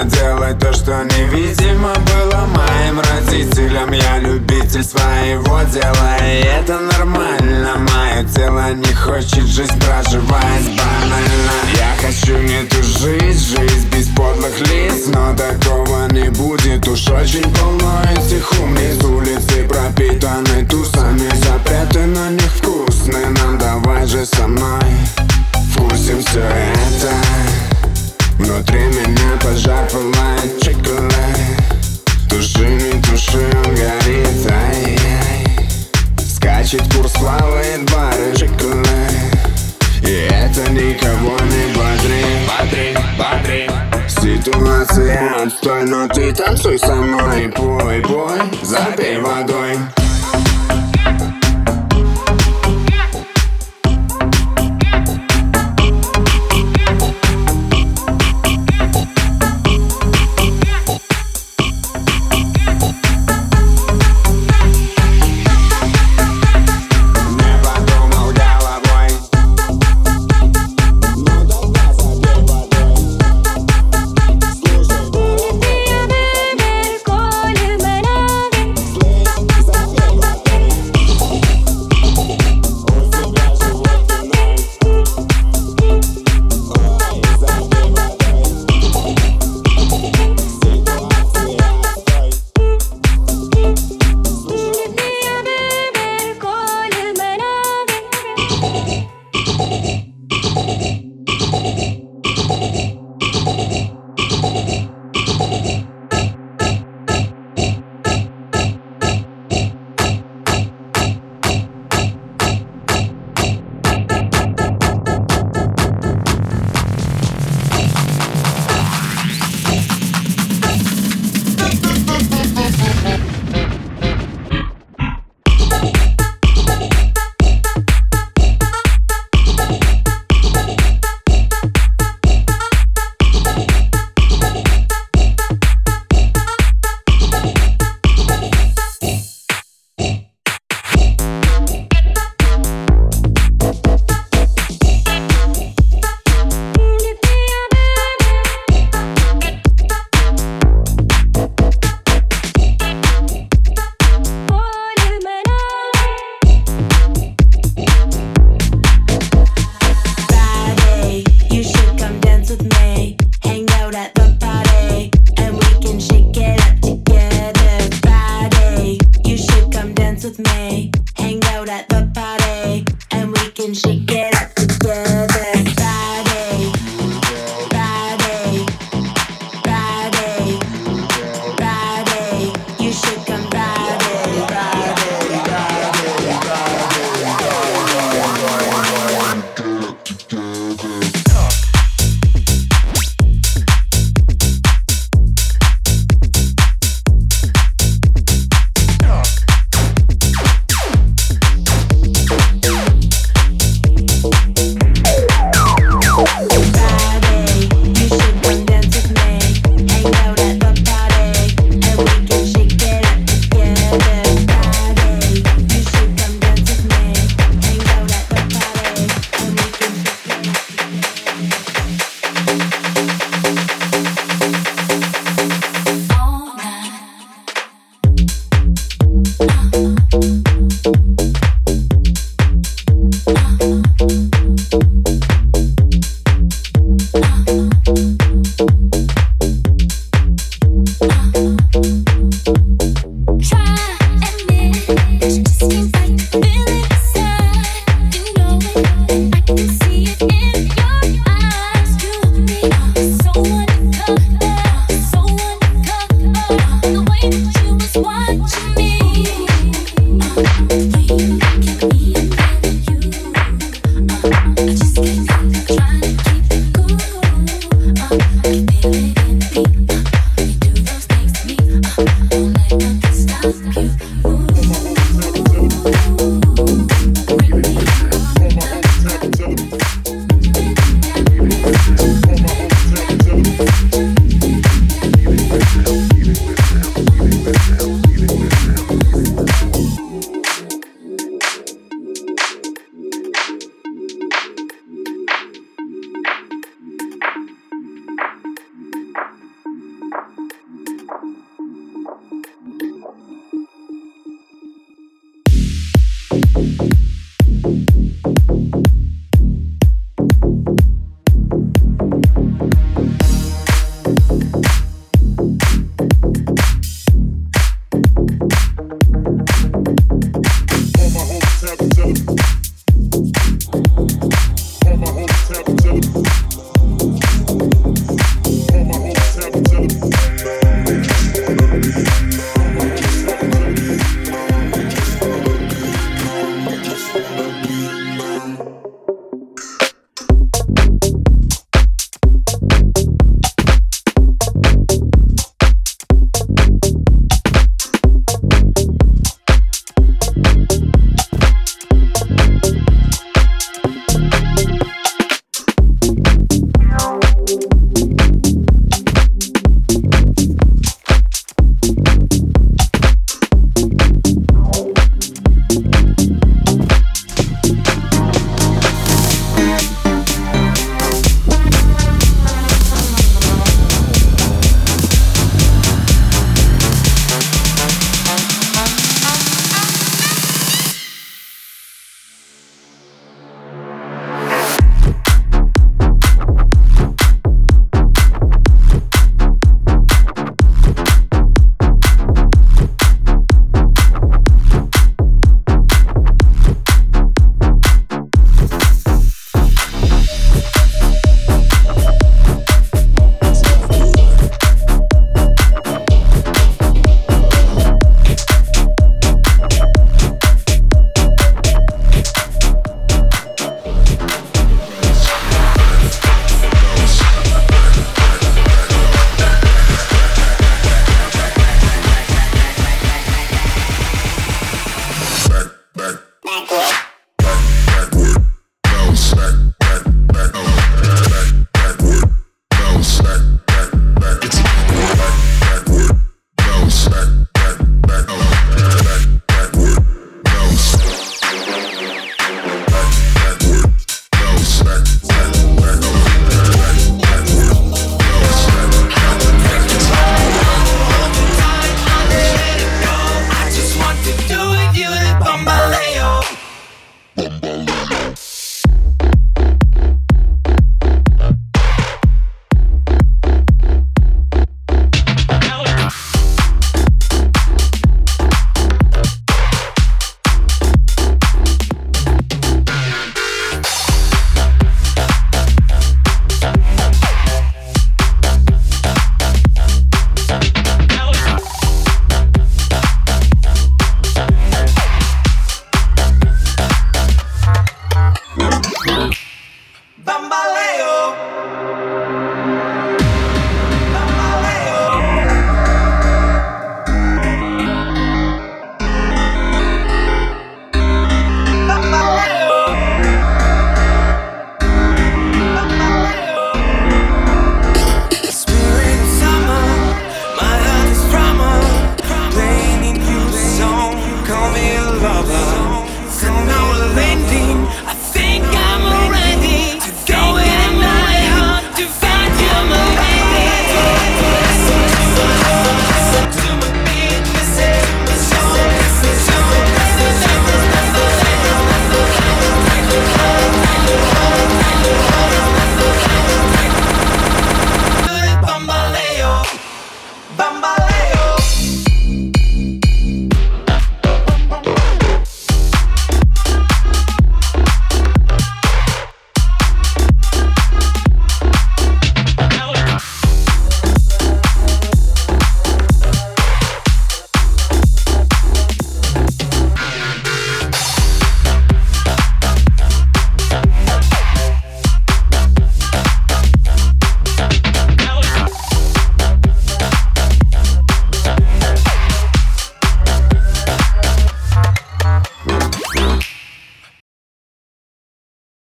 простительно делать то, что невидимо было моим родителям. Я любитель своего дела, и это нормально. Мое тело не хочет жизнь проживать банально. Я хочу не ту жизнь, без подлых лиц Но такого не будет. Уж очень полно этих умниц. Улицы пропитаны тусами, запреты на них вкусные. Нам давай же со мной вкусим все это Внутри меня пожар пылает чоколад Туши, не туши, он горит, ай-яй Скачет курс, плавает бары, чоколад И это никого не бодрит. Бодрит, бодрит. Ситуация отстой, но ты танцуй со мной. Пой, пой, запей водой